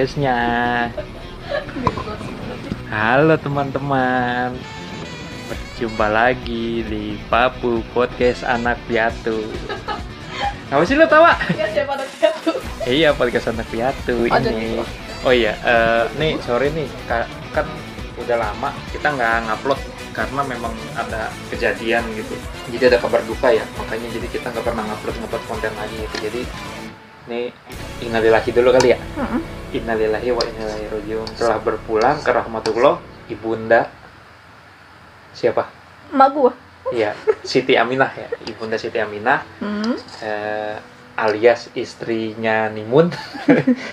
podcastnya. Halo teman-teman, berjumpa lagi di Papu Podcast Anak Piatu. Apa sih lo tawa? Ya satu? Iya podcast Anak Piatu Oh, ini. Oh iya, eh, nih sorry nih, ka- kan udah lama kita nggak ngupload karena memang ada kejadian gitu. Jadi ada kabar duka ya, makanya jadi kita nggak pernah ngupload ngupload konten lagi gitu. Jadi nih innalillahi dulu kali ya. Innalillahi wa inna ilaihi rajiun. Telah berpulang ke rahmatullah ibunda siapa? Emak gua. Iya, Siti Aminah ya, ibunda Siti Aminah Hmm. eh, alias istrinya Nimun.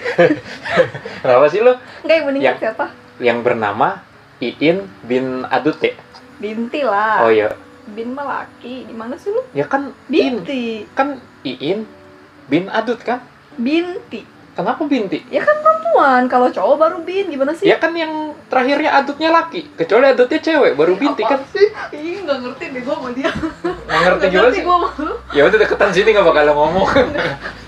Kenapa sih lo? Enggak ibu nikah Ya. siapa? Yang bernama Iin bin Adut ya? Binti lah. Oh iya, Bin mah laki. Di mana sih lu? ya kan Binti. kan Iin bin Adut kan? Binti. Kenapa binti? Ya kan perempuan. Kalau cowok baru bin. Gimana sih? Ya kan yang terakhirnya adutnya laki, kecuali adutnya cewek, baru binti kan? sih? Ih, nggak ngerti deh gua sama dia. Nggak ngerti gimana sih? gua. Ya udah deketan sini nggak bakal ngomong.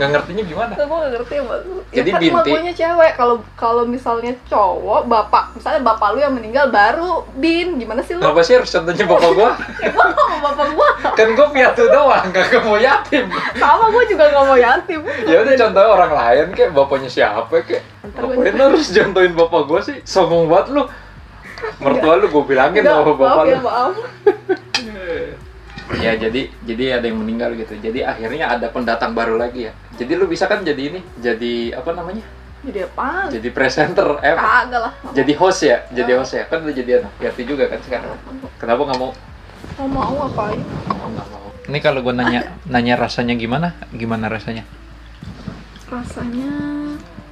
Nggak ngertinya gimana? Gua nggak ngerti lu. Jadi ya kan binti. emak cewek. Kalau kalau misalnya cowok, bapak, misalnya bapak lu yang meninggal baru bin. Gimana sih lu? Kenapa sih harus contohnya bapak gua? Gua sama bapak gua. Kan gua piatu doang, kagak mau yatim. Sama gua juga nggak mau yatim. ya udah contoh orang lain kayak bapaknya siapa kayak ngapain lu harus contohin bapak gue sih sombong banget lu mertua lu gue bilangin Enggak, sama bapak maaf lu ya, maaf. ya jadi jadi ada yang meninggal gitu jadi akhirnya ada pendatang baru lagi ya jadi lu bisa kan jadi ini jadi apa namanya Jadi apaan? jadi presenter eh Kagak lah. jadi host ya jadi Ah. host ya kan udah jadi anak yati juga kan sekarang kenapa nggak mau Mau mau ngapain? oh, nggak mau ini kalau gue nanya nanya rasanya gimana gimana rasanya Rasanya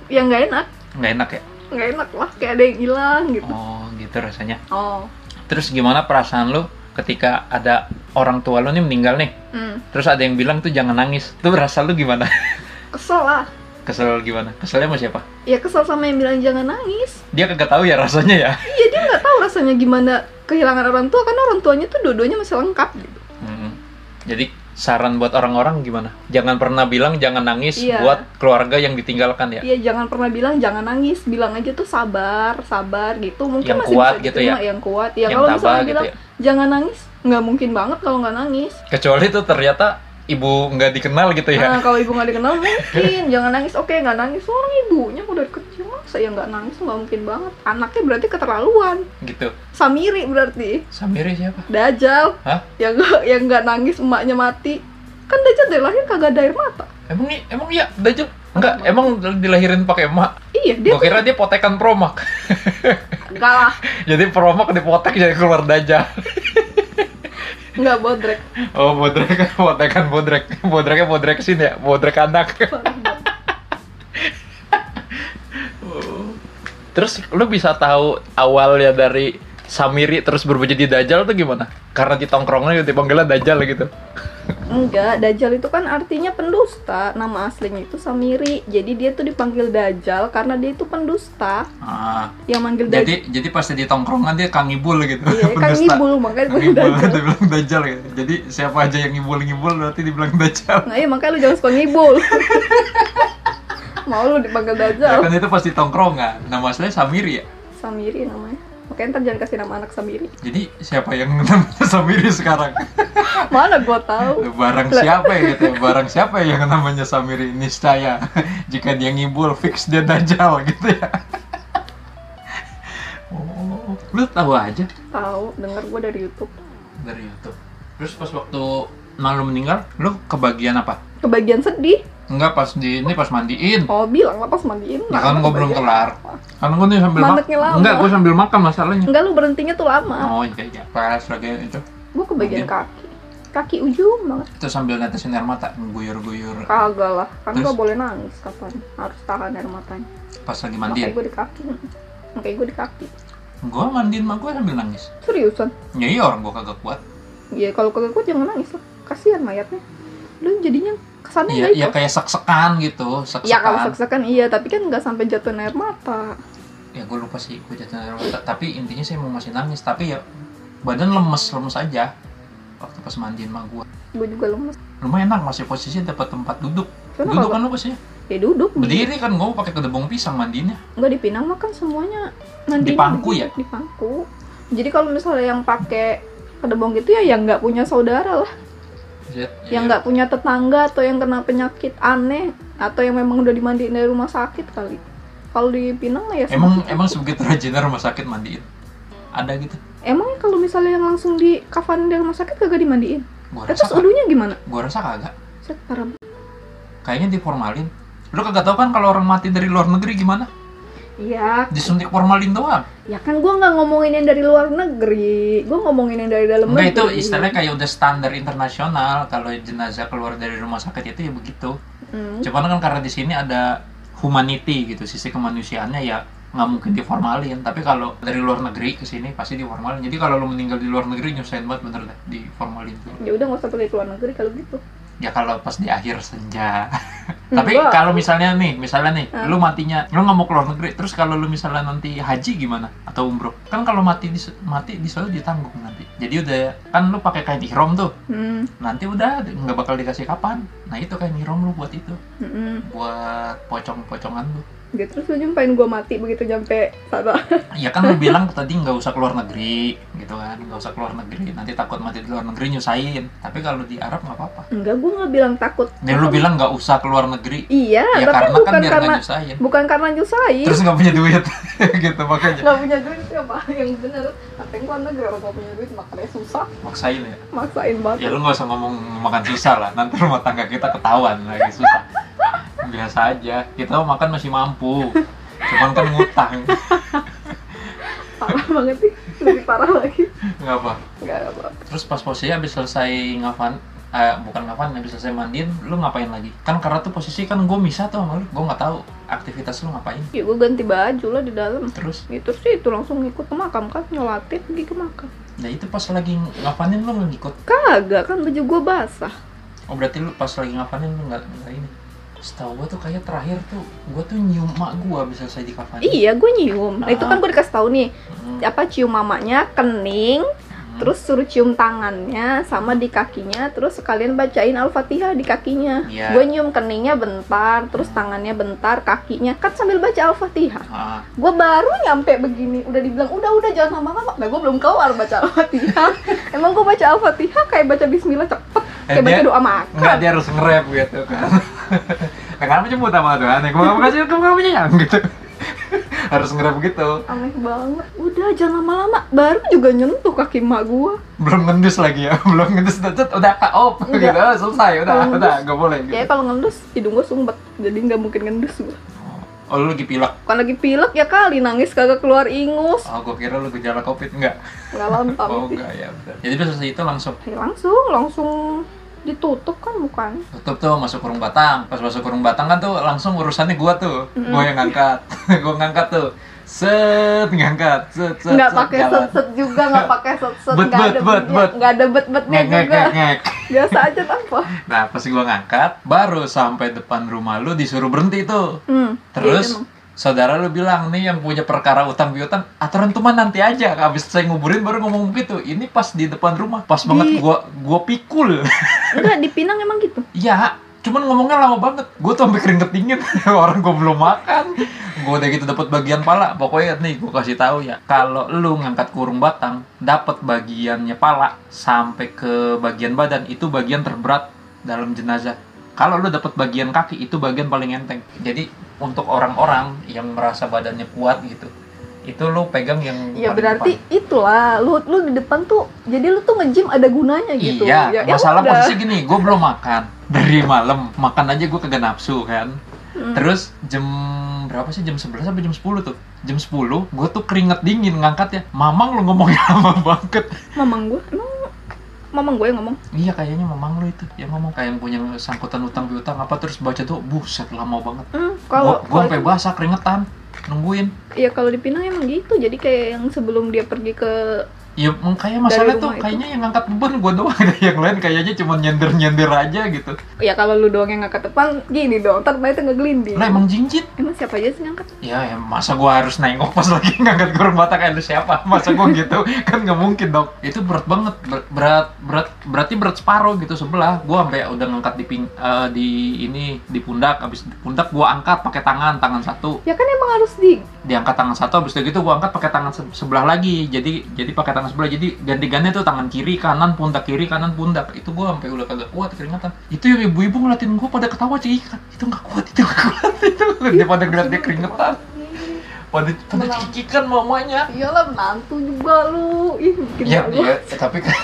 ya nggak enak. nggak enak ya Nggak enak lah, kayak ada yang hilang gitu. oh gitu rasanya Oh. Terus gimana perasaan lu ketika ada orang tua lu nih meninggal nih? Hmm. Terus ada yang bilang tuh jangan nangis. Tuh rasa lu gimana? Kesel lah. Kesel gimana? Keselnya sama siapa? Ya kesel sama yang bilang jangan nangis. Dia kagak tahu ya rasanya ya. Iya dia nggak tahu rasanya gimana kehilangan orang tua karena orang tuanya tuh dua-duanya masih lengkap gitu. Mm-mm. Jadi saran buat orang-orang gimana? Jangan pernah bilang jangan nangis Iya. buat keluarga yang ditinggalkan ya. Iya jangan pernah bilang jangan nangis, bilang aja tuh sabar, sabar gitu. Mungkin Yang masih kuat bisa gitu ya? Yang kuat. Ya yang kalau misalnya gitu bilang ya. jangan nangis, nggak mungkin banget kalau nggak nangis. Kecuali tuh ternyata ibu nggak dikenal gitu ya. Nah, kalau ibu nggak dikenal mungkin jangan nangis. Oke, nggak nangis. Orang ibunya udah dari kecil masa ya nggak nangis nggak mungkin banget. Anaknya berarti keterlaluan. Gitu. Samiri berarti. Samiri siapa? Dajal. Hah? Yang nggak yang nggak nangis emaknya mati. Kan Dajal dari lahir kagak ada air mata. Emang nih, emang iya, Dajjal? Enggak, emang dilahirin pakai emak. Iya, dia Gua kira dia potekan promak. enggak lah. Jadi promak dipotek jadi keluar Dajjal. Enggak bodrek. Oh, bodrek, potekan bodrek. Bodreknya bodrek sini ya, bodrek anak. Terus lu bisa tahu awalnya dari Samiri terus berubah jadi Dajjal tuh gimana? Karena di tongkrongnya dipanggilnya Dajjal gitu. Enggak, Dajjal itu kan artinya pendusta. Nama aslinya itu Samiri. Jadi dia tuh dipanggil Dajjal karena dia itu pendusta. Ah, Yang manggil Dajjal. jadi jadi pas di tongkrongan dia Kang Ibul gitu. Iya, kan ngibul makanya Kang Ibul Dajjal. dibilang Dajjal gitu. Jadi siapa aja yang ngibul-ngibul berarti dibilang Dajjal. Nah iya makanya lu jangan suka ngibul Mau lu dipanggil Ya Dajjal kan itu pasti tongkrongan. Nama aslinya Samiri ya. Samiri namanya Makanya ntar jangan kasih nama anak Samiri Jadi siapa yang namanya Samiri sekarang? Mana gua tahu Barang siapa ya gitu? ya? Barang siapa ya yang namanya Samiri niscaya jika dia ngibul fix dia dajjal gitu ya. Oh, lu tahu aja Tahu, denger gua dari YouTube dari YouTube. Terus pas waktu malu meninggal, lu kebagian apa? Kebagian sedih Enggak pas di ini pas mandiin. Oh bilang lah pas mandiin Ya kan gua belum kelar. Kan gua nih sambil makan. Enggak, gua sambil makan masalahnya. Enggak lu berhentinya tuh lama Oh iya iya. Pas lagi itu. Gua kebagian Mungkin. kaki Kaki ujung banget Itu sambil netesin air mata, guyur-guyur Kagak lah Kan Terus? gua boleh nangis kapan Harus tahan air matanya pas lagi Makanya mandiin. gua di kaki Makanya gua di kaki Gua mandiin mah gua sambil nangis. Seriusan Ya iya orang gua kagak kuat. Iya kalau kagak kuat jangan nangis lah Kasihan mayatnya Lu jadinya kesannya Iya, ya itu kayak sek-sekan gitu, sek-sekan. Ya kalau sek-sekan iya, tapi kan nggak sampai jatuh air mata. Ya gue lupa sih, gue jatuh air mata. Tapi intinya sih mau masih nangis, tapi ya badan lemes, lemes aja. Waktu pas mandiin mah gue. Gue juga lemes. Lumayan enak, masih posisi dapat tempat duduk. Kenapa, duduk kan lu pasti. ya duduk di- Berdiri kan gue pakai kedebong pisang mandinya. Nggak di Pinang mah kan semuanya mandi Di pangku ya? Di pangku. Jadi kalau misalnya yang pakai kedebong gitu ya yang nggak punya saudara lah, Iya. yang nggak punya tetangga atau yang kena penyakit aneh atau yang memang udah dimandiin dari rumah sakit kali. Kalau di Pinang ya Emang seperti emang itu. sebegitu rajinnya rumah sakit mandiin. Ada gitu. emang kalau misalnya yang langsung di kafan dari rumah sakit kagak dimandiin. Gua Eh, rasa terus udunya gimana? gua rasa kagak. Set parah. Kayaknya diformalin. Lu kagak tahu kan kalau orang mati dari luar negeri gimana? Iya, Disuntik formalin doang. ya kan gua nggak ngomongin yang dari luar negeri, gua ngomongin yang dari dalam Enggak itu negeri. istilahnya kayak udah standar internasional kalau jenazah keluar dari rumah sakit itu ya begitu. Hmm. Cuman kan karena di sini ada humanity gitu, sisi kemanusiaannya ya nggak mungkin diformalin. Tapi kalau dari luar negeri ke sini pasti diformalin. Jadi kalau lu meninggal di luar negeri nyusahin banget bener deh diformalin tuh. Ya udah nggak usah pergi ke luar negeri kalau gitu. Ya kalau pas di akhir senja. Tapi kalau misalnya nih, misalnya nih, Hmm. lu matinya, lu nggak mau keluar negeri, terus kalau lu misalnya nanti haji gimana? Atau umroh? Kan kalau mati di mati di sana ditanggung nanti. Jadi udah kan lu pakai kain ihrom tuh. Hmm. Nanti udah nggak bakal dikasih kapan. Nah itu kain ihrom lu buat itu, Hmm. buat pocong-pocongan lu. Gitu terus lu nyumpain gua mati begitu nyampe sana. Ya kan lu bilang tadi nggak usah keluar negeri, gitu kan? Nggak usah keluar negeri. Nanti takut mati di luar negeri nyusahin. Tapi kalau di Arab nggak apa-apa. Enggak, gua nggak bilang takut. Dan lu bilang nggak usah keluar negeri. Iya, Ya tapi karena kan bukan biar karena nyusahin. bukan karena nyusahin. Terus nggak punya duit, gitu makanya. nggak punya duit siapa yang bener katanya gua negeri orang nggak punya duit makanya susah Maksain ya. maksain banget Ya lu nggak usah ngomong makan susah lah. Nanti rumah tangga kita ketahuan lagi susah. Biasa aja. Kita makan masih mampu. Cuman kan ngutang. parah banget sih lebih parah lagi Nggak apa. nggak apa Terus pas posisi habis selesai ngafan, eh, bukan ngafan, habis selesai mandiin, lu ngapain lagi? Kan karena tuh posisi kan gue misah tuh sama lu, gue nggak tahu aktivitas lu ngapain. ya gua ganti baju lah di dalam Terus, gitu sih itu langsung ikut ke makam kan nyolatin pergi ke makam nah itu pas lagi ngafanin lu ngikut. kagak kan baju gua basah Oh berarti lu pas lagi ngafanin lu nggak nggak ini. Setahu gue tuh kayak terakhir tuh, gue tuh nyium mak gue bisa selesai di kafan. iya gua nyium. Nah itu kan gua dikasih tahu nih Hmm, apa cium mamanya kening hmm. terus suruh cium tangannya sama di kakinya terus sekalian bacain al-fatihah di kakinya. Iya. gue nyium keningnya bentar terus tangannya bentar kakinya kan sambil baca al-fatihah. Ah, gue baru nyampe begini udah dibilang udah udah jangan lama-lama. Nah gue belum keluar baca al-fatihah. Emang gue baca al-fatihah kayak baca bismillah cepet kayak baca doa Enggak, makan dia harus nge-rap gitu kan. Nah, kenapa jemput sama Tuhan? Gue gak kasih, gue gak punya yang gitu. harus nge-rap gitu. aneh banget udah jangan lama-lama baru juga nyentuh kaki mak gue Belum ngendus lagi ya, belum ngendus udah udah op gitu, Enggak. selesai, udah, Kalau udah, gak boleh gitu. ya kalau ngendus hidung gue sumbet jadi nggak mungkin ngendus gue Oh, lu lagi pilek. Bukan lagi pilek ya kali nangis kagak keluar ingus Oh, gue kira lu gejala covid, enggak. nggak lantang Oh, enggak ya, udah. Jadi pas selesai itu langsung Ya, langsung langsung ditutup kan mukanya tutup tuh masuk kurung batang. Pas masuk kurung batang kan tuh langsung urusannya gua tuh. Gua yang ngangkat. gua ngangkat tuh. Set ngangkat. Set set. nggak pakai set set juga nggak pakai set set Bet, nggak bet, ada bet, bet. nggak ada bet betnya Ngek juga ngek ngek. biasa aja tanpa Nah, pas gua ngangkat, baru sampai depan rumah lu disuruh berhenti tuh. hmm, Terus iya. Saudara lu bilang nih yang punya perkara utang piutang aturan tuh mah nanti aja habis saya nguburin baru ngomong begitu ini pas di depan rumah pas banget Di- gua gua pikul enggak di Pinang emang gitu Iya, cuman ngomongnya lama banget. Gue tuh sampai keringet dingin. Orang gue belum makan. Gue udah gitu dapat bagian pala. Pokoknya nih gue kasih tahu ya. Kalau lu ngangkat kurung batang, dapat bagiannya pala sampai ke bagian badan itu bagian terberat dalam jenazah. Kalau lu dapat bagian kaki itu bagian paling enteng. Jadi untuk orang-orang yang merasa badannya kuat gitu, itu lu pegang yang ya berarti depan. itulah lu lu di depan tuh jadi lu tuh nge-gym ada gunanya gitu Iya, ya, ya masalah udah. posisi gini, gue belum makan dari malam, makan aja gue kagak nafsu kan. Hmm. Terus jam berapa sih jam 11 sampai jam 10 tuh? Jam 10 gue tuh keringet dingin ngangkat ya. Mamang lu ngomongnya lama banget. mamang gue emang mamang gue yang ngomong Iya kayaknya mamang lu itu yang ngomong kayak yang punya sangkutan utang piutang apa terus baca tuh buset lama banget. hmm, kalau gue sampai basah keringetan nungguin. Iya kalau di Pinang emang gitu. Jadi kayak yang sebelum dia pergi ke Ya makanya masalah tuh itu. kayaknya yang ngangkat beban gue doang deh. Yang lain kayaknya cuma nyender-nyender aja gitu. ya kalau lu doang yang ngangkat depan gini dong ntar bayi ngegelinding Lah emang jinjit. emang siapa aja sih ngangkat Ya, ya masa gue harus nengok pas lagi ngangkat kurung mata kayak lu siapa? Masa gue gitu? kan nggak mungkin dong. Itu berat banget. Ber- Berat, berat, berarti berat separuh gitu sebelah. Gue sampai udah ngangkat di ping, eh, di ini di pundak. Abis di pundak gue angkat pakai tangan, tangan satu. ya kan harus di diangkat tangan satu habis itu gitu gua angkat pakai tangan se- sebelah lagi. Jadi jadi pakai tangan sebelah. Jadi ganti-ganti tuh tangan kiri kanan pundak kiri kanan pundak. Itu gua sampai udah kagak kuat keringatan. Itu yang ibu-ibu ngeliatin gua pada ketawa cekikan itu nggak kuat itu nggak kuat itu dia pada ngeliat dia keringetan. Pada pada cekikan mamanya. Iyalah menantu juga lu. Ih bikin ya, ya tapi kan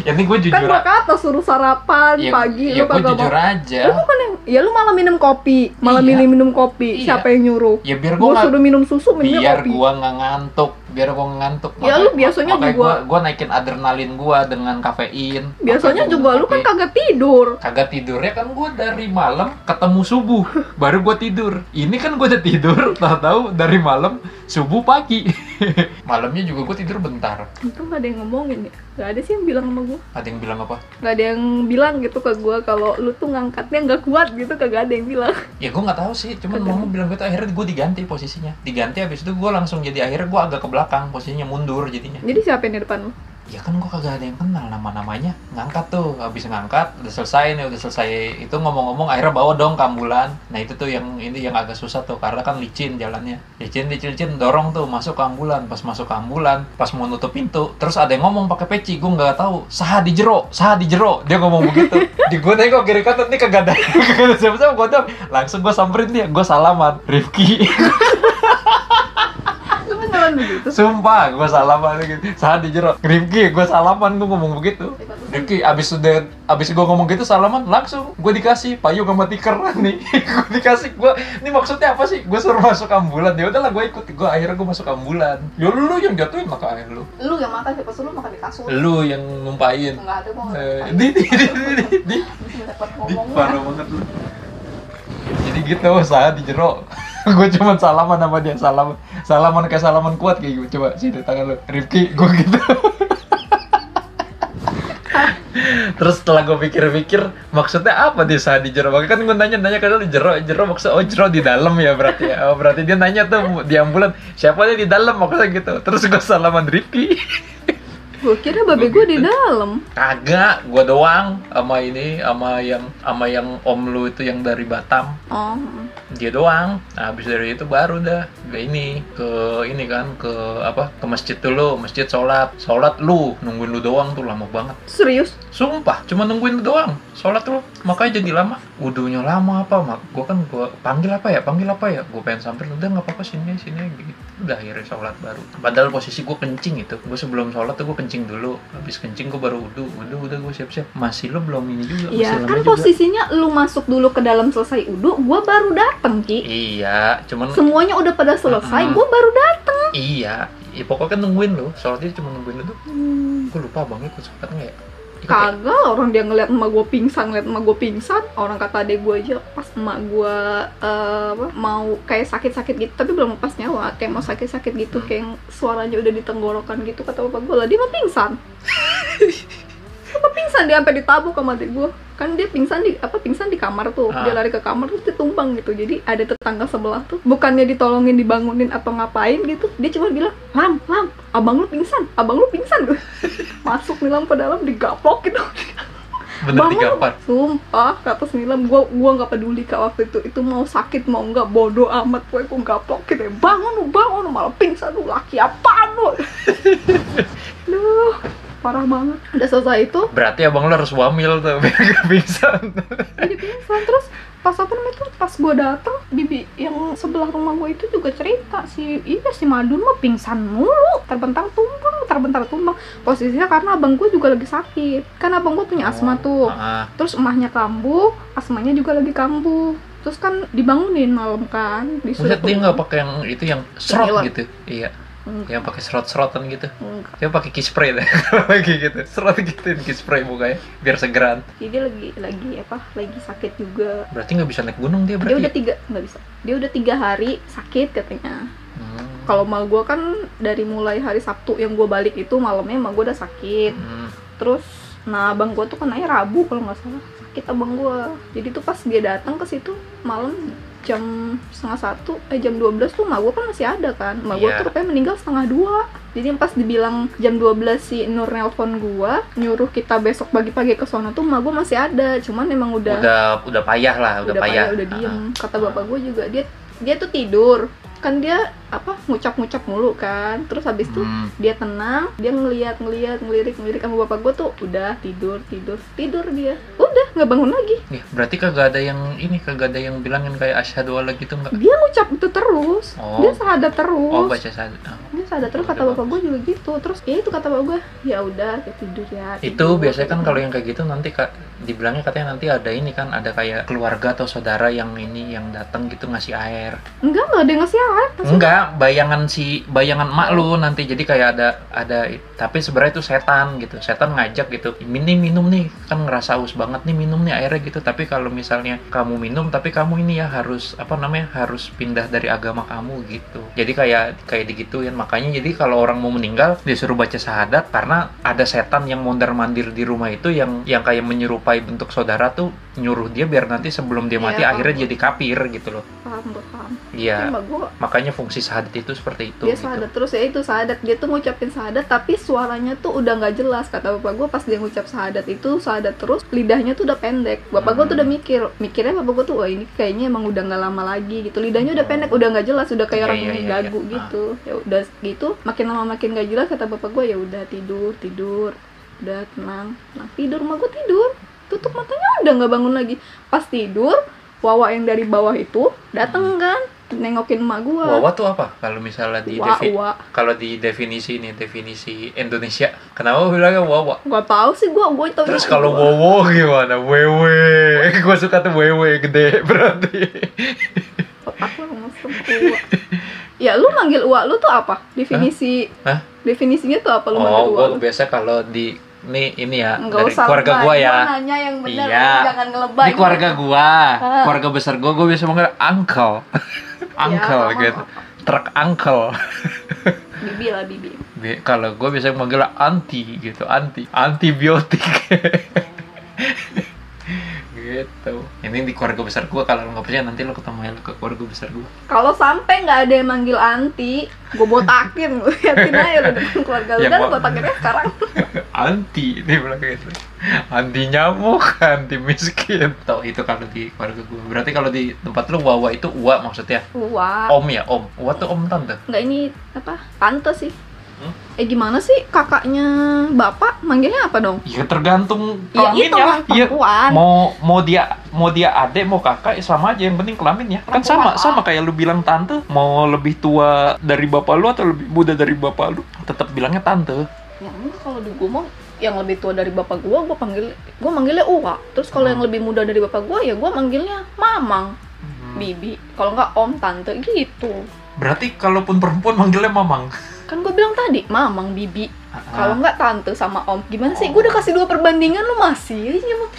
ya ini gue kan jujur gua kata suruh sarapan ya, pagi? Ya lu gue kagak jujur mau. aja. Lu bukan yang ya lu malah minum kopi. Malah Iya. milih minum kopi. Iya. siapa yang nyuruh? Ya biar gue suruh minum susu minumnya biar kopi. gua nggak ngantuk biar nggak ngantuk. Ya, lu biasanya makanya juga- gua, gua naikin adrenalin gua dengan kafein. Biasanya juga lu kan kagak tidur. Kagak tidurnya kan gua dari malam ketemu subuh baru gua tidur. Ini kan gua udah tidur tahu-tahu dari malam subuh pagi. Malamnya juga gua tidur bentar. Itu gak ada yang ngomongin ya? Gak ada sih yang bilang sama gua. Ada yang bilang apa? Gak ada yang bilang gitu ke gua kalau lu tuh ngangkatnya nggak kuat gitu kagak ada yang bilang. Ya gua nggak tahu sih cuman mama bilang gitu akhirnya gua diganti posisinya. Diganti habis itu gua langsung jadi akhirnya gua agak ke belakang posisinya mundur jadinya. Jadi siapa yang di depan lu ya kan gua kagak ada yang kenal nama-namanya. Ngangkat tuh habis ngangkat udah selesai nih udah selesai. Itu ngomong-ngomong akhirnya bawa dong ke ambulan. Nah itu tuh yang ini yang agak susah tuh karena kan licin jalannya. Licin licin licin dorong tuh masuk ke ambulan. Pas masuk ke ambulan pas mau nutup pintu terus ada yang ngomong pakai peci gua nggak tahu. Sah di jero sah di jero. Dia ngomong begitu. Di gua nengok kiri kanan nih kagak ada. Kagak ada siapa-siapa gua dong langsung gua samperin dia gua salaman. Rifki beneran begitu Sumpah, gue salaman gitu. Saat di jero, Rifki, gue salaman, gue ngomong begitu. Rifki, abis udah, abis gue ngomong gitu salaman, langsung gue dikasih payung sama tikar nih. gue dikasih, gue, ini maksudnya apa sih? Gue suruh masuk ambulan, ya udahlah gue ikut. Gue akhirnya gue masuk ambulan. Ya lu, lu yang jatuhin maka akhir lu. lu yang makan siapa suruh makan di kasur Lu yang numpain. nggak ada gua Eh, di, di, di, di, di, di, parah banget lu. Jadi gitu, saat di jero. gue cuma salaman sama dia, salaman, salaman kayak salaman kuat kayak gitu. Coba sini tangan lu, Rifki, gue gitu. Terus setelah gue pikir-pikir, maksudnya apa dia saat di jero? Kan gue nanya-nanya kan di jero, jero maksud oh jero di dalam ya berarti ya. Oh, berarti dia nanya tuh di ambulan, siapa dia di dalam maksudnya gitu. Terus gue salaman Rifki. gua kira babe gua di dalam Kagak, gue doang sama ini, sama yang sama yang om lu itu yang dari Batam. oh Dia doang. Nah, habis dari itu baru dah ke ini, ke ini kan, ke apa? Ke masjid dulu, masjid sholat. Sholat lu, nungguin lu doang tuh lama banget. serius Sumpah, cuma nungguin lu doang. Sholat lu, makanya jadi lama. Wudhunya lama apa, mak? Gue kan gue panggil apa ya, panggil apa ya? Gue pengen samperin, udah nggak apa-apa sini, sini gitu. Udah akhirnya sholat baru. Padahal posisi gue kencing itu. Gue sebelum sholat tuh gue kencing dulu. Habis kencing gue baru wudhu, wudhu udah gue siap-siap. Masih lu belum ini juga, masih ya kan juga. posisinya lu masuk dulu ke dalam selesai udu gua baru dateng ki Iya, cuman semuanya udah pada selesai Mm-mm. gua baru dateng iya. Ya, pokoknya kan nungguin lu. Sholatnya cuma nungguin lu tuh. Hmm. Gue lupa banget ikut sholat nggak ya? Kagak, orang dia ngeliat emak gue pingsan, ngeliat emak gue pingsan Orang kata adek gue aja pas emak gue apa, mau kayak sakit-sakit gitu Tapi belum lepas nyawa, kayak mau sakit-sakit gitu Hmm. Kayak suaranya udah di tenggorokan gitu Kata bapak gue lah, dia mah pingsan Bapak pingsan, dia sampai ditabuk sama adek gue Kan dia pingsan di apa pingsan di kamar tuh Ah. Dia lari ke kamar terus dia tumbang gitu Jadi ada tetangga sebelah tuh Bukannya ditolongin, dibangunin atau ngapain gitu Dia cuma bilang, Lam, Lam, abang lu pingsan, abang lu pingsan Masuk nih Lam ke dalam, digaplok gitu Bener Bangun. digampar. Sumpah, kata Semilam, gua gua nggak peduli kak waktu itu. Itu mau sakit mau nggak bodoh amat, gue gua gaplok gitu. ya. Bangun lu, bangun malah pingsan lu, laki apaan lu? Duh, parah banget. Udah selesai itu, Berarti abang lu harus wamil tuh biar gak pingsan. jadi pingsan. Terus pas apa namanya tuh? Pas gua datang bibi yang sebelah rumah gua itu juga cerita si iya si Madun mah pingsan mulu. Terbentang tumbang terbentar tumbang. Posisinya karena abang gua juga lagi sakit. Kan abang gua punya asma tuh. Ah, terus emahnya kambuh asmanya juga lagi kambuh. Terus kan dibangunin malam kan disuruh dia nggak pakai yang itu yang serot gitu. Iya, Enggak, yang pakai serot-serotan gitu. enggak. Dia pakai key spray deh lagi gitu. Serot gituin key spray mukanya biar segeran. Jadi dia lagi lagi apa lagi sakit juga Berarti nggak bisa naik gunung dia dia berarti. udah tiga nggak bisa dia udah tiga hari sakit katanya Hmm. kalau mal gue kan dari mulai hari Sabtu yang gue balik itu malamnya mal gue udah sakit Hmm. terus nah abang gue tuh kenanya Rabu kalau nggak salah sakit abang gue jadi tuh pas dia datang ke situ malam jam setengah satu eh jam 12 tuh mak gue kan masih ada kan. Mak gue Iya. tuh rupanya meninggal setengah dua. Jadi pas dibilang jam 12 si Nur nelpon gue nyuruh kita besok pagi-pagi ke sono tuh mak gue masih ada. Cuman emang udah Udah udah payah lah, udah, udah payah. payah, udah Ah, diem kata bapak gue juga dia dia tuh tidur. Kan dia apa ngucap-ngucap mulu kan terus habis itu Hmm. dia tenang dia ngeliat ngeliat ngelirik ngelirik sama bapak gue tuh udah tidur tidur tidur dia udah nggak bangun lagi Ih, berarti kagak ada yang ini kagak ada yang bilangin kayak asyhadu alla gitu enggak? dia ngucap itu terus Oh. dia sahadat terus Oh, baca saja. Oh. dia sahadat terus kata bapak gue juga gitu terus ya itu kata bapak gue ya udah tidur ya Itu tidur. biasanya kan kalau yang kayak gitu nanti kak dibilangnya katanya nanti ada ini kan ada kayak keluarga atau saudara yang ini yang datang gitu ngasih air. enggak enggak ada yang ngasih air Enggak, bayangan si bayangan emak lu nanti jadi kayak ada ada tapi sebenarnya itu setan gitu. Setan ngajak gitu. Ini minum nih, kan ngerasa haus banget nih minum nih airnya gitu. Tapi kalau misalnya kamu minum tapi kamu ini ya harus apa namanya? harus pindah dari agama kamu gitu. Jadi kayak kayak digituin. Makanya jadi kalau orang mau meninggal disuruh baca syahadat karena ada setan yang mondar-mandir di rumah itu yang yang kayak menyerupai bentuk saudara tuh nyuruh dia biar nanti sebelum dia mati Iya, akhirnya jadi kafir gitu loh. paham paham. Iya. gue Makanya fungsi syahadat itu seperti itu. dia gitu. sahadat terus ya itu sahadat. Dia tuh ngucapin sahadat tapi suaranya tuh udah nggak jelas. Kata bapak gue pas dia ngucap sahadat itu sahadat terus lidahnya tuh udah pendek. Bapak gue tuh Hmm. udah mikir mikirnya bapak gue tuh wah ini kayaknya emang udah nggak lama lagi gitu. Lidahnya udah pendek udah nggak jelas udah kayak Iya, orang iya, yang iya, gagu iya. gitu. Ya udah gitu. Makin lama makin gak jelas kata bapak gue ya udah tidur tidur. Udah tenang. Nah tidur mah gue tidur tutup matanya udah nggak bangun lagi pas tidur Wawa yang dari bawah itu dateng kan nengokin emak gue Wawa tuh apa? Kalau misalnya di Wa, defi- wa. kalau di definisi ini definisi Indonesia, kenapa bilangnya Wawa? Gak tahu sih gua gua tahu Terus kalau Wowo gimana? Wewe. Gue suka tuh wewe gede berarti. aku. Ya lu manggil ua lu tuh apa? Definisi Hah? Definisinya tuh apa lu manggil Oh, ua gue lu? biasa kalau di ini ini ya Enggak dari usah keluarga lebay. gua ya. Gua nanya yang benar, Iya. jangan ngelebay. Di keluarga gua, Ah. keluarga besar gua, gua biasa manggil uncle. uncle Ya, gitu. Truk uncle. Bibi lah bibi. Bi- Kalau gue biasanya manggil anti gitu, anti, antibiotik. Gitu. Ini di keluarga besar gue kalau lo nggak percaya nanti lo ketemu ya lo ke keluarga besar gue. Kalau sampai nggak ada yang manggil anti, gua botakin lu. Liatin aja lu depan keluarga lu. Ya, Dan gua- botakinnya sekarang. anti dia bilang gitu. Anti nyamuk, anti miskin. Tuh itu kalau di keluarga gue. Berarti kalau di tempat lo wawa itu uwa maksudnya. Wah. Om ya, om. Uwa tuh om tante. Nggak ini apa? Tante sih. Hmm? Eh gimana sih kakaknya bapak manggilnya apa dong? Ya tergantung Ya itu kelaminnya lah. Iya. perempuan. mau mau dia mau dia adek mau kakak ya sama aja yang penting kelamin ya kan sama sama kayak lu bilang tante mau lebih tua dari bapak lu atau lebih muda dari bapak lu tetap bilangnya tante Ya kalau di gua mah yang lebih tua dari bapak gua gua panggil gua manggilnya Uwa. Terus kalau yang Hmm. lebih muda dari bapak gua ya gua manggilnya Mamang, Hmm. Bibi. Kalau enggak Om, Tante gitu. berarti kalaupun perempuan manggilnya mamang Kan gua bilang tadi Mamang, Bibi. Kalau Ah, enggak Tante sama Om. Gimana sih? Oh. Gua udah kasih dua perbandingan lu masih aja nyebut.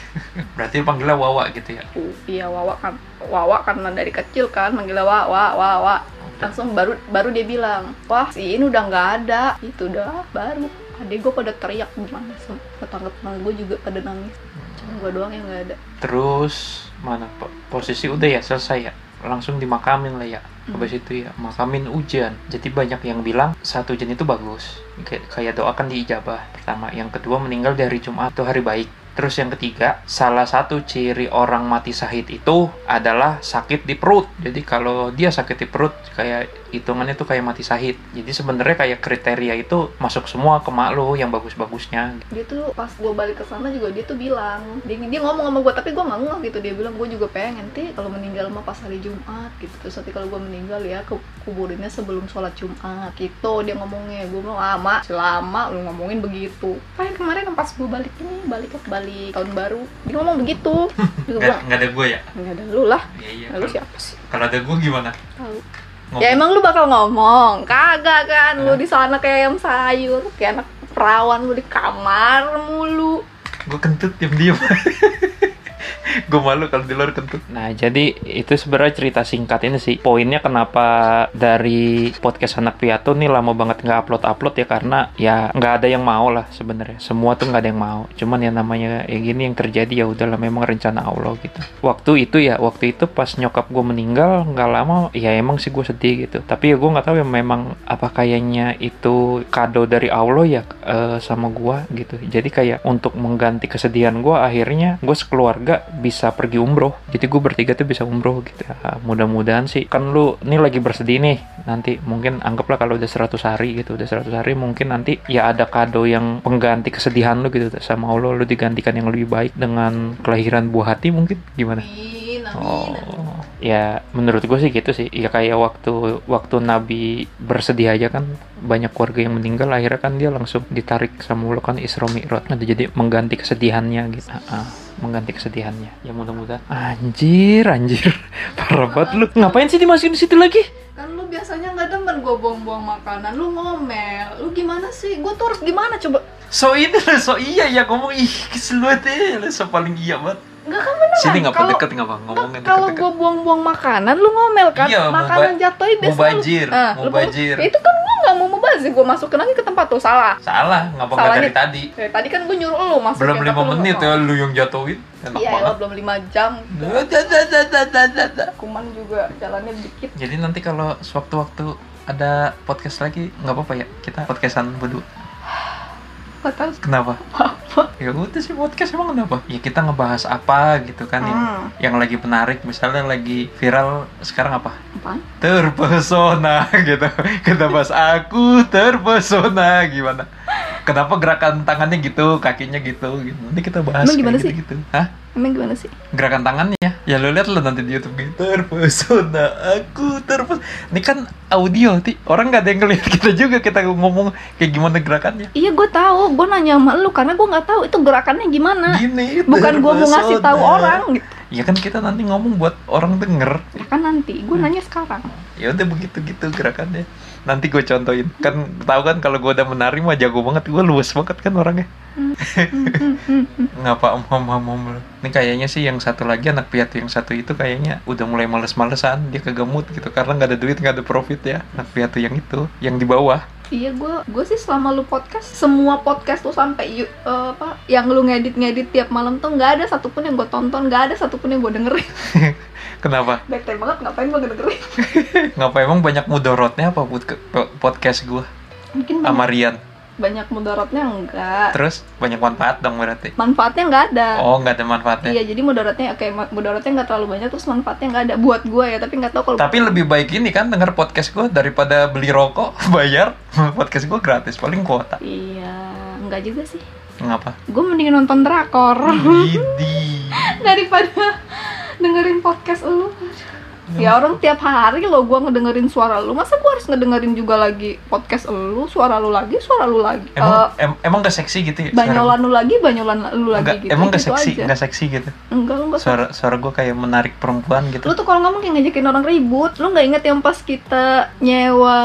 berarti panggilnya wawa gitu ya Uh, iya Wawa kan. Wawa karena dari kecil kan manggilnya Wawa, Wawa. Langsung baru baru dia bilang, "Wah, si ini udah nggak ada." Itu dah baru. Adik gue pada teriak gimana tetangga-tetangga gue juga pada nangis cuma gue doang yang nggak ada terus mana po- posisi udah ya selesai ya langsung dimakamin lah ya Hmm. habis itu ya makamin hujan. Jadi banyak yang bilang satu hujan itu bagus. Kayak kayak doakan diijabah pertama. Yang kedua meninggal di hari Jumat itu hari baik. Terus yang ketiga salah satu ciri orang mati syahid itu adalah sakit di perut. Jadi kalau dia sakit di perut kayak hitungannya tuh kayak mati syahid jadi sebenarnya kayak kriteria itu masuk semua ke mak lu yang bagus-bagusnya. Dia tuh pas gue balik ke sana juga dia tuh bilang dia, dia ngomong sama gue tapi gue nggak ngeh gitu. Dia bilang gue juga pengen ti kalau meninggal mah pas hari Jumat gitu. Terus nanti kalau gue meninggal ya ke kuburinnya sebelum sholat Jumat gitu dia ngomongnya. Gue bilang ah mak selama lu ngomongin begitu. Kayak kemarin pas gue balik ini balik ke balik tahun baru dia ngomong begitu. Nggak ada gue ya? Nggak ada lu lah. Iya iya. Nah, lu siapa sih? Kalau ada gue gimana? Tahu Ngomong. ya emang lu bakal ngomong kagak kan lu Hah? di sana kayak ayam sayur kayak anak perawan lu di kamar mulu gue kentut diam diam gue malu kalau di luar kentut. Nah, jadi itu sebenarnya cerita singkat ini sih. Poinnya kenapa dari podcast anak piatu nih lama banget nggak upload upload ya karena ya nggak ada yang mau lah sebenarnya. Semua tuh nggak ada yang mau. Cuman yang namanya ya gini yang terjadi ya udahlah memang rencana Allah gitu. Waktu itu ya, waktu itu pas nyokap gue meninggal nggak lama ya emang sih gue sedih gitu. Tapi ya gue nggak tahu ya memang apa kayaknya itu kado dari Allah ya eh, sama gue gitu. Jadi kayak untuk mengganti kesedihan gue akhirnya gue sekeluarga bisa pergi umroh. Jadi gue bertiga tuh bisa umroh gitu ya, mudah-mudahan sih. Kan lu ini lagi bersedih nih. Nanti mungkin anggaplah kalau udah 100 hari gitu. Udah 100 hari mungkin nanti ya ada kado yang pengganti kesedihan lu gitu. Sama Allah lu digantikan yang lebih baik dengan kelahiran buah hati mungkin. Gimana? Oh, ya menurut gue sih gitu sih. Ya kayak waktu waktu Nabi bersedih aja kan. Banyak keluarga yang meninggal. Akhirnya kan dia langsung ditarik sama Allah kan. Isra Mi'raj. Jadi mengganti kesedihannya gitu. Ah, ah, mengganti kesedihannya. Ya mudah-mudahan. Anjir, anjir. Parah banget lu. Ngapain sih dimasukin di situ lagi? kan lu biasanya nggak demen gue buang-buang makanan lu ngomel lu gimana sih gue tuh harus gimana coba So ini lah, so iya ya ngomong ih kesel banget ya. Lu so paling iya banget. nggak kan beneran Sini ngapa Kalau- deket ngapa ngomongin kalau deket-deket. gue buang-buang makanan lu ngomel kan Iya, mau makanan jatuhin biasa mubazir, lu, Ah, lu mubazir. itu kan nggak mau mubazir gue masukin lagi ke tempat tuh salah Salah, ngapa nggak dari tadi? dari tadi kan gue nyuruh lu masukin Belum lima menit ya lu yang jatuhin. Enak iya banget. elah, belum lima jam Jadi kuman juga jalannya dikit nanti kalau sewaktu-waktu ada podcast lagi nggak apa-apa ya kita podcastan berdua. Gak tahu Kenapa? Ya udah sih podcast emang kenapa? Ya kita ngebahas apa gitu kan yang, Hmm. yang lagi menarik misalnya lagi viral sekarang apa? apaan Terpesona gitu. Kita bahas aku terpesona gimana? Kenapa gerakan tangannya gitu, kakinya gitu, gitu. Nanti kita bahas Emang gimana sih? gitu-gitu. Hah? emang gimana sih? Gerakan tangannya? Ya lo lihat lo nanti di YouTube gitu. Terpesona aku terpesona ini kan audio ti. Orang nggak ada yang ngeliat kita juga kita ngomong kayak gimana gerakannya. Iya gue tahu. Gue nanya sama lu karena gue nggak tahu itu gerakannya gimana. Gini bukan gue mau ngasih tahu orang gitu. Ya kan kita nanti ngomong buat orang denger. Ya kan nanti. Gue nanya sekarang. Ya udah begitu gitu gerakannya nanti gue contohin. Kan tahu kan kalau gue udah menari mah jago banget. Gue luwes banget kan orangnya. Hmm, hmm. ngapa om om om om. Ini kayaknya sih yang satu lagi anak piatu yang satu itu kayaknya udah mulai males-malesan dia kegemut gitu. Karena nggak ada duit nggak ada profit ya anak piatu yang itu yang di bawah Iya gue gue sih selama lu podcast semua podcast tuh sampai eh, apa yang lu ngedit ngedit tiap malam tuh nggak ada satupun yang gue tonton nggak ada satupun yang gue dengerin. Kenapa? Bete banget ngapain gue dengerin ngapa emang banyak mudorotnya apa podcast gua? Mungkin sama Rian banyak mudaratnya enggak. Terus banyak manfaat dong berarti? Manfaatnya nggak ada. Oh nggak ada manfaatnya? Iya jadi mudaratnya kayak ma- mudaratnya nggak terlalu banyak terus manfaatnya nggak ada buat gue ya tapi nggak tahu kalau tapi lebih baik ini kan denger podcast gua daripada beli rokok bayar podcast gua gratis paling kuota. Iya nggak juga sih. Ngapa? Gue mending nonton drakor. Idi daripada dengerin podcast lu ya orang tiap hari lo gue ngedengerin suara lu masa gue harus ngedengerin juga lagi podcast lu suara lu lagi suara lu lagi emang em- emang gak seksi gitu ya banyolan lu lagi banyolan lu lagi Enggak, gitu emang gak gitu seksi, aja. gak seksi gitu. enggak lu enggak Suara suara gue kayak menarik perempuan gitu. lu tuh kalau ngomong kayak ngajakin orang ribut lu nggak inget yang pas kita nyewa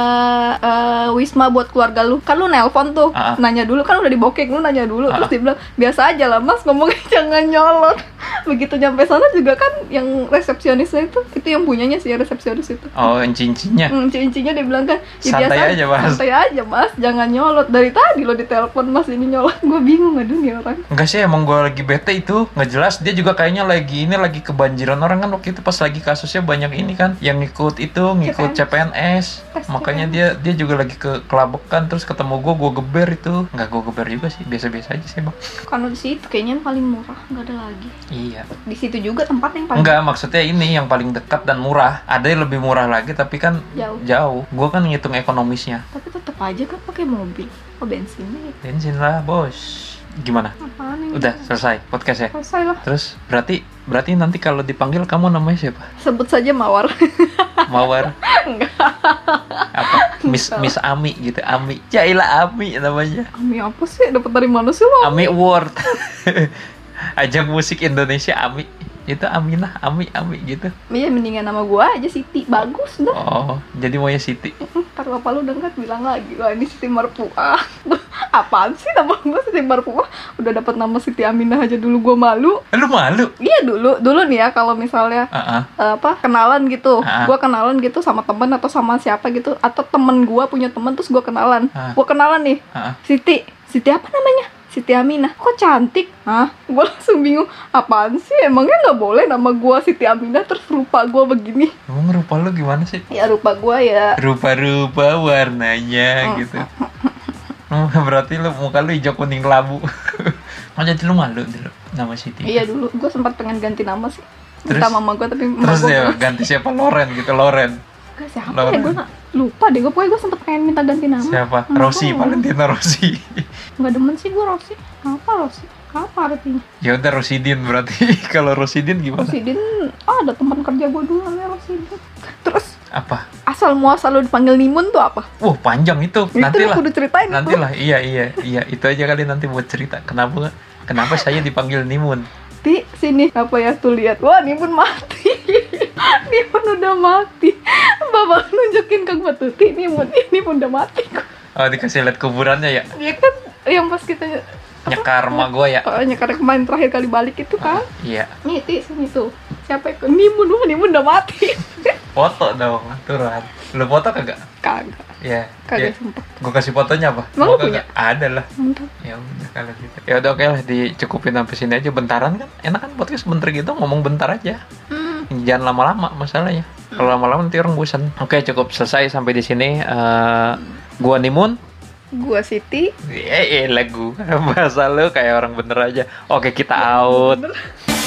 eh, wisma buat keluarga lu kan lu nelpon tuh Ah, ah. nanya dulu kan udah dibokek lu nanya dulu terus ah. dia bilang biasa aja lah mas ngomongnya jangan nyolot begitu nyampe sana juga kan yang resepsionisnya itu itu yang punyanya sih yang resepsionis itu Oh, yang cincinnya. Hmm, cincinya dia bilang kan ya Santai biasa aja, Mas." santai aja mas jangan nyolot dari tadi lo ditelepon mas ini nyolot gue bingung aduh nih orang Enggak sih, emang gue lagi bete itu. Nggak jelas, dia juga kayaknya lagi ini lagi kebanjiran orang kan waktu itu pas lagi kasusnya banyak ini kan. Yang ngikut itu, ngikut CPNS. Tes Makanya dia dia juga lagi ke kelabekan terus ketemu gue, gue geber itu. Nggak gue geber juga sih, biasa-biasa aja sih bang. kalau di situ kayaknya yang paling murah nggak ada lagi Iya. di situ juga tempat yang paling Enggak, maksudnya ini yang paling dekat dan murah. Ada yang lebih murah lagi, tapi kan jauh jauh. Gue kan ngitung ekonomisnya. tapi tetap aja kan pakai mobil oh bensinnya Bensin lah, bos. Gimana? apaan ini Udah selesai podcast ya. selesai lah Terus berarti berarti nanti kalau dipanggil kamu namanya siapa? sebut saja mawar Mawar enggak apa? Miss Miss Ami gitu, Ami. Jailah Ami namanya. Ami apa sih dapat dari mana sih lo Ami Award. Ajang musik Indonesia Ami. Itu Aminah, Ami, Ami gitu. iya mendingan nama gua aja Siti bagus dah Oh, jadi maunya Siti. ntar bapak lu denger bilang lagi wah ini Siti Marpuah apaan sih nama gue Siti Barpuah udah dapat nama Siti Aminah aja dulu gue malu Lu malu? iya dulu dulu nih ya kalau misalnya ah. eh, apa kenalan gitu Ah. gue kenalan gitu sama temen atau sama siapa gitu atau temen gue punya temen terus gue kenalan Ah. gue kenalan nih ah. Siti Siti apa namanya Siti Aminah kok cantik hah gue langsung bingung apaan sih emangnya nggak boleh nama gue Siti Aminah terus rupa gue begini Emang rupa lu gimana sih? ya rupa gue ya Rupa-rupa warnanya gitu. Oh, berarti lu muka lu hijau kuning labu. oh, jadi lu malu dulu nama Siti. iya dulu gue sempat pengen ganti nama sih Terus? minta mama gue tapi mama Terus ya ganti siapa Loren gitu Loren. Gak siapa Loren. ya gue gak lupa deh gue pokoknya gue sempet pengen minta ganti nama Siapa? Nggak Rossi. Valentina Rossi. nggak demen sih gue Rosi apa Rosi apa artinya ya udah Rosidin berarti. Kalau Rosidin gimana? Rosidin oh, ada teman kerja gue dulu namanya Rosidin terus Apa? asal muasal lu dipanggil Nimun tuh apa Wah, panjang itu. Nantilah. lu kudu ceritain Nanti lah, iya iya iya itu aja kali nanti buat cerita. Kenapa kenapa saya dipanggil Nimun? Ti, sini apa ya tuh lihat wah Nimun mati Nimun udah mati bapak nunjukin ke gue tuh Ti Nimun ini udah mati Oh dikasih lihat kuburannya ya. ya kan yang pas kita Nyekar rumah gua ya. Oh, nyekar kemarin terakhir kali balik itu kan Iya. nih Ti sini tuh siapa yang Nimun wah Nimun udah mati Foto dong aturan. Lu foto kagak? kagak Iya. kagak Ya. sumpah Gue kasih fotonya apa? Mau kagak? Ada lah. Ya udah kalau gitu. Ya udah oke lah dicukupin sampai sini aja bentaran kan. Enak kan podcast bentar gitu ngomong bentar aja. Jangan lama-lama masalahnya. Kalau lama-lama nanti orang bosan. Oke cukup selesai sampai di sini. Eh, gua Nimun. gua Siti Eh, eh lagu bahasa lu kayak orang bener aja. Oke kita out. Bener.